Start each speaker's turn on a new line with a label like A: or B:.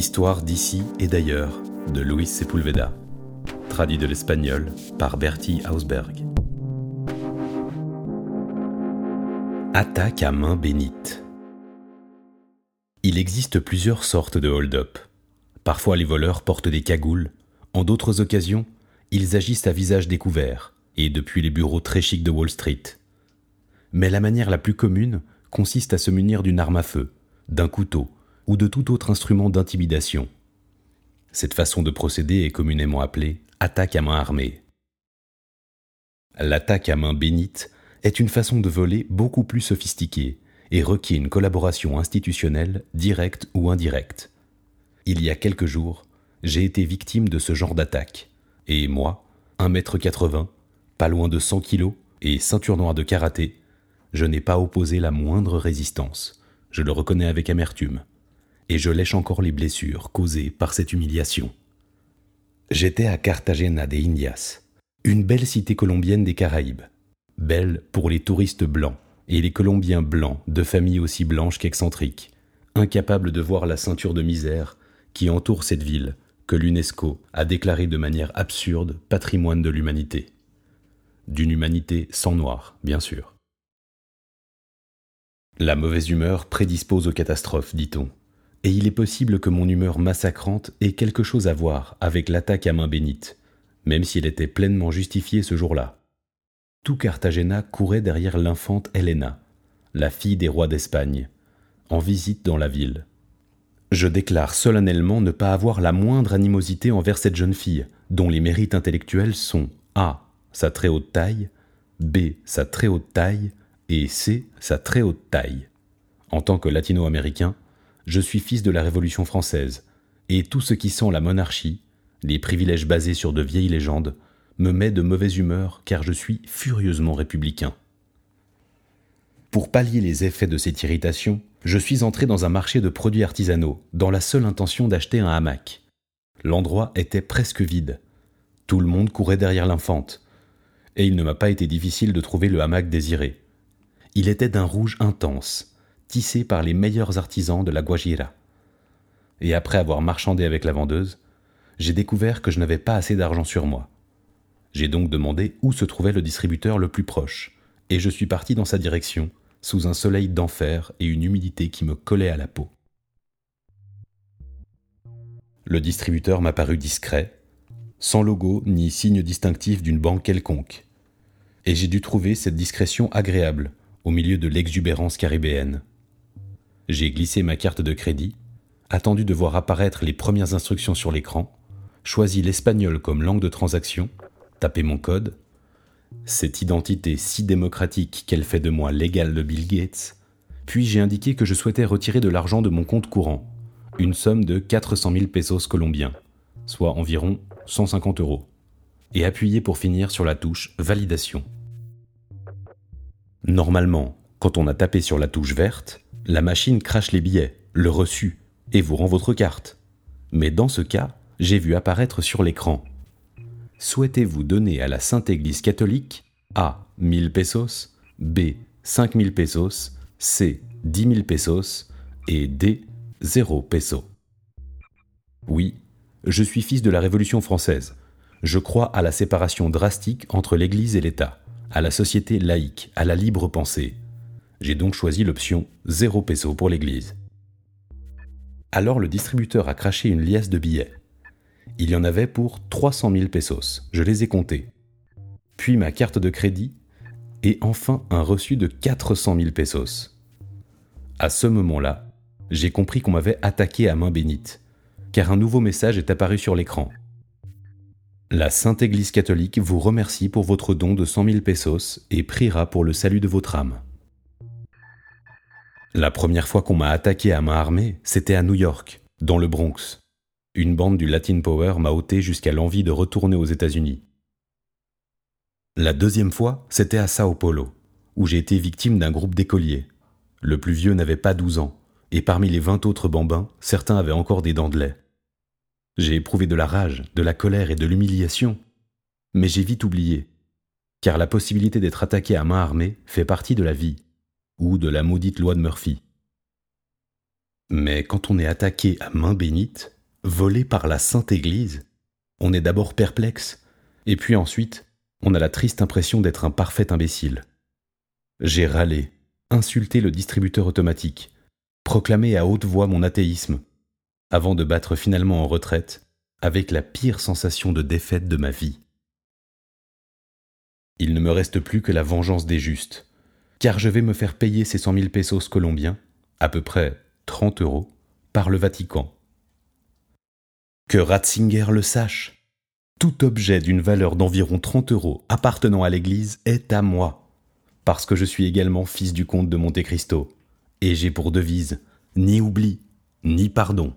A: Histoire d'ici et d'ailleurs de Luis Sepulveda, traduit de l'espagnol par Bertie Hausberg. Attaque à main bénite. Il existe plusieurs sortes de hold-up. Parfois les voleurs portent des cagoules, en d'autres occasions, ils agissent à visage découvert, et depuis les bureaux très chics de Wall Street. Mais la manière la plus commune consiste à se munir d'une arme à feu, d'un couteau ou de tout autre instrument d'intimidation. Cette façon de procéder est communément appelée attaque à main armée. L'attaque à main bénite est une façon de voler beaucoup plus sophistiquée et requiert une collaboration institutionnelle directe ou indirecte. Il y a quelques jours, j'ai été victime de ce genre d'attaque, et moi, 1m80, pas loin de 100 kg et ceinture noire de karaté, je n'ai pas opposé la moindre résistance, je le reconnais avec amertume, et je lèche encore les blessures causées par cette humiliation. J'étais à Cartagena de Indias, une belle cité colombienne des Caraïbes, belle pour les touristes blancs et les Colombiens blancs de familles aussi blanches qu'excentriques, incapables de voir la ceinture de misère qui entoure cette ville que l'UNESCO a déclarée de manière absurde patrimoine de l'humanité. D'une humanité sans noir, bien sûr. La mauvaise humeur prédispose aux catastrophes, dit-on, et il est possible que mon humeur massacrante ait quelque chose à voir avec l'attaque à main bénite, même si elle était pleinement justifiée ce jour-là tout Cartagena courait derrière l'infante Helena, la fille des rois d'Espagne, en visite dans la ville. Je déclare solennellement ne pas avoir la moindre animosité envers cette jeune fille, dont les mérites intellectuels sont A. sa très haute taille, B. sa très haute taille, et C. sa très haute taille. En tant que latino-américain, je suis fils de la Révolution française, et tout ce qui sent la monarchie, les privilèges basés sur de vieilles légendes, me met de mauvaise humeur car je suis furieusement républicain. Pour pallier les effets de cette irritation, je suis entré dans un marché de produits artisanaux dans la seule intention d'acheter un hamac. L'endroit était presque vide. Tout le monde courait derrière l'infante. Et il ne m'a pas été difficile de trouver le hamac désiré. Il était d'un rouge intense, tissé par les meilleurs artisans de la Guajira. Et après avoir marchandé avec la vendeuse, j'ai découvert que je n'avais pas assez d'argent sur moi. J'ai donc demandé où se trouvait le distributeur le plus proche, et je suis parti dans sa direction, sous un soleil d'enfer et une humidité qui me collait à la peau. Le distributeur m'a paru discret, sans logo ni signe distinctif d'une banque quelconque, et j'ai dû trouver cette discrétion agréable au milieu de l'exubérance caribéenne. J'ai glissé ma carte de crédit, attendu de voir apparaître les premières instructions sur l'écran, choisi l'espagnol comme langue de transaction taper mon code, cette identité si démocratique qu'elle fait de moi l'égal de Bill Gates, puis j'ai indiqué que je souhaitais retirer de l'argent de mon compte courant, une somme de 400 000 pesos colombiens, soit environ 150 euros, et appuyé pour finir sur la touche Validation. Normalement, quand on a tapé sur la touche verte, la machine crache les billets, le reçu, et vous rend votre carte. Mais dans ce cas, j'ai vu apparaître sur l'écran souhaitez-vous donner à la Sainte Église catholique A. 1000 pesos, B. 5000 pesos, C. 10 000 pesos et D. 0 peso Oui, je suis fils de la Révolution française. Je crois à la séparation drastique entre l'Église et l'État, à la société laïque, à la libre pensée. J'ai donc choisi l'option 0 peso pour l'Église. Alors le distributeur a craché une liasse de billets. Il y en avait pour 300 000 pesos, je les ai comptés. Puis ma carte de crédit et enfin un reçu de 400 000 pesos. À ce moment-là, j'ai compris qu'on m'avait attaqué à main bénite, car un nouveau message est apparu sur l'écran. La Sainte Église catholique vous remercie pour votre don de 100 000 pesos et priera pour le salut de votre âme. La première fois qu'on m'a attaqué à main armée, c'était à New York, dans le Bronx. Une bande du Latin Power m'a ôté jusqu'à l'envie de retourner aux États-Unis. La deuxième fois, c'était à Sao Paulo, où j'ai été victime d'un groupe d'écoliers. Le plus vieux n'avait pas douze ans, et parmi les vingt autres bambins, certains avaient encore des dents de lait. J'ai éprouvé de la rage, de la colère et de l'humiliation, mais j'ai vite oublié, car la possibilité d'être attaqué à main armée fait partie de la vie, ou de la maudite loi de Murphy. Mais quand on est attaqué à main bénite, volé par la Sainte Église, on est d'abord perplexe, et puis ensuite, on a la triste impression d'être un parfait imbécile. J'ai râlé, insulté le distributeur automatique, proclamé à haute voix mon athéisme, avant de battre finalement en retraite avec la pire sensation de défaite de ma vie. Il ne me reste plus que la vengeance des justes, car je vais me faire payer ces cent mille pesos colombiens, à peu près 30 euros, par le Vatican. Que Ratzinger le sache, tout objet d'une valeur d'environ 30 euros appartenant à l'Église est à moi, parce que je suis également fils du comte de Monte Cristo, et j'ai pour devise ni oubli, ni pardon.